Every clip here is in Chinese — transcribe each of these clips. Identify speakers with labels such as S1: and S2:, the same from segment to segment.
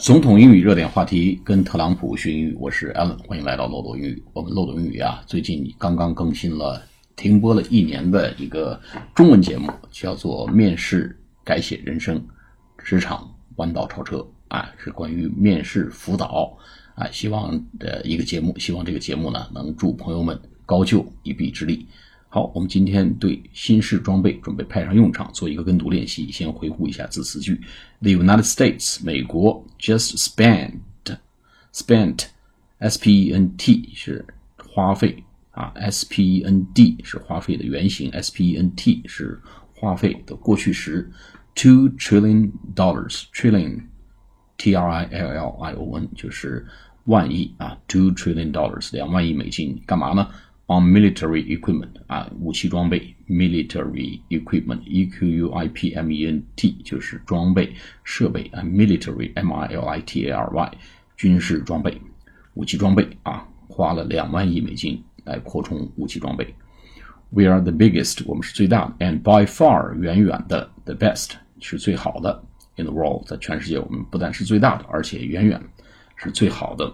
S1: 总统英语热点话题，跟特朗普学英语，我是 Allen，欢迎来到漏斗英语。我们漏斗英语啊，最近刚刚更新了停播了一年的一个中文节目，叫做《面试改写人生，职场弯道超车》啊，是关于面试辅导啊，希望的一个节目，希望这个节目呢能助朋友们高就一臂之力。好，我们今天对新式装备准备派上用场，做一个跟读练习。先回顾一下字词句：The United States，美国，just spent，spent，s-p-e-n-t 是花费啊，s-p-e-n-d 是花费的原型，s-p-e-n-t 是花费的过去时。Two trillion dollars，trillion，t-r-i-l-l-i-o-n 就是万亿啊，two trillion dollars，两万亿美金，干嘛呢？on military equipment 啊，武器装备 military equipment e q u i p m e n t 就是装备设备啊，military m i l i t a r y 军事装备武器装备啊，花了两万亿美金来扩充武器装备。We are the biggest，我们是最大的，and by far 远远的 the best 是最好的 in the world，在全世界我们不但是最大的，而且远远是最好的。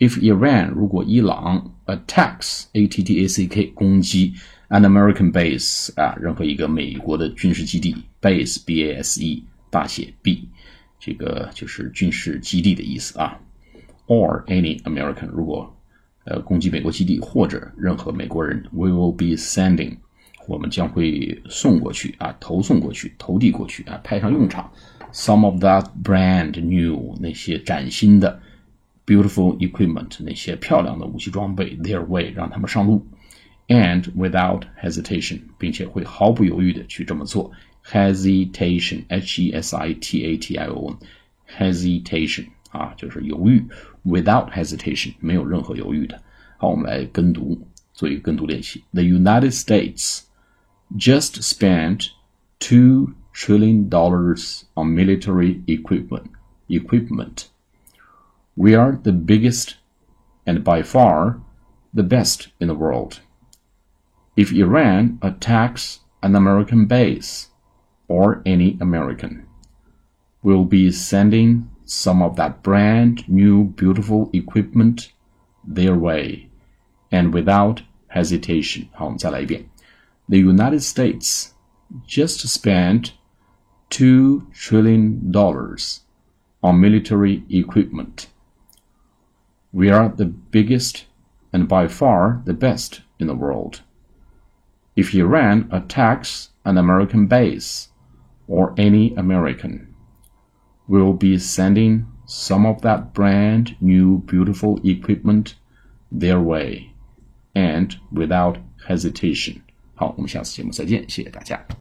S1: If Iran 如果伊朗 attacks a t t a c k 攻击 an American base 啊，任何一个美国的军事基地 base b a s e 大写 b，这个就是军事基地的意思啊。Or any American 如果呃攻击美国基地或者任何美国人，we will be sending 我们将会送过去啊，投送过去，投递过去啊，派上用场。Some of that brand new 那些崭新的。beautiful equipment 那些漂亮的武器装备 their way 让他们上路，and without hesitation 并且会毫不犹豫的去这么做。hesitation h e s i t a t i o n hesitation 啊就是犹豫，without hesitation 没有任何犹豫的。好，我们来跟读，做一个跟读练习。The United States just spent two trillion dollars on military equipment. Equipment We are the biggest and by far the best in the world. If Iran attacks an American base or any American, we'll be sending some of that brand new beautiful equipment their way and without hesitation. The United States just spent $2 trillion on military equipment. We are the biggest and by far the best in the world. If Iran attacks an American base or any American, we'll be sending some of that brand new beautiful equipment their way and without hesitation. 好，我们下次节目再见，谢谢大家。